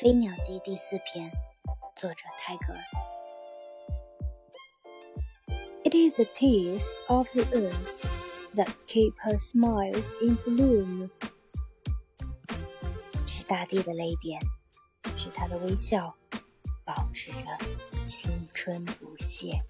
《飞鸟集》第四篇，作者泰戈尔。It is the tears of the earth that keep her smiles in bloom。是大地的泪点，是她的微笑保持着青春不懈。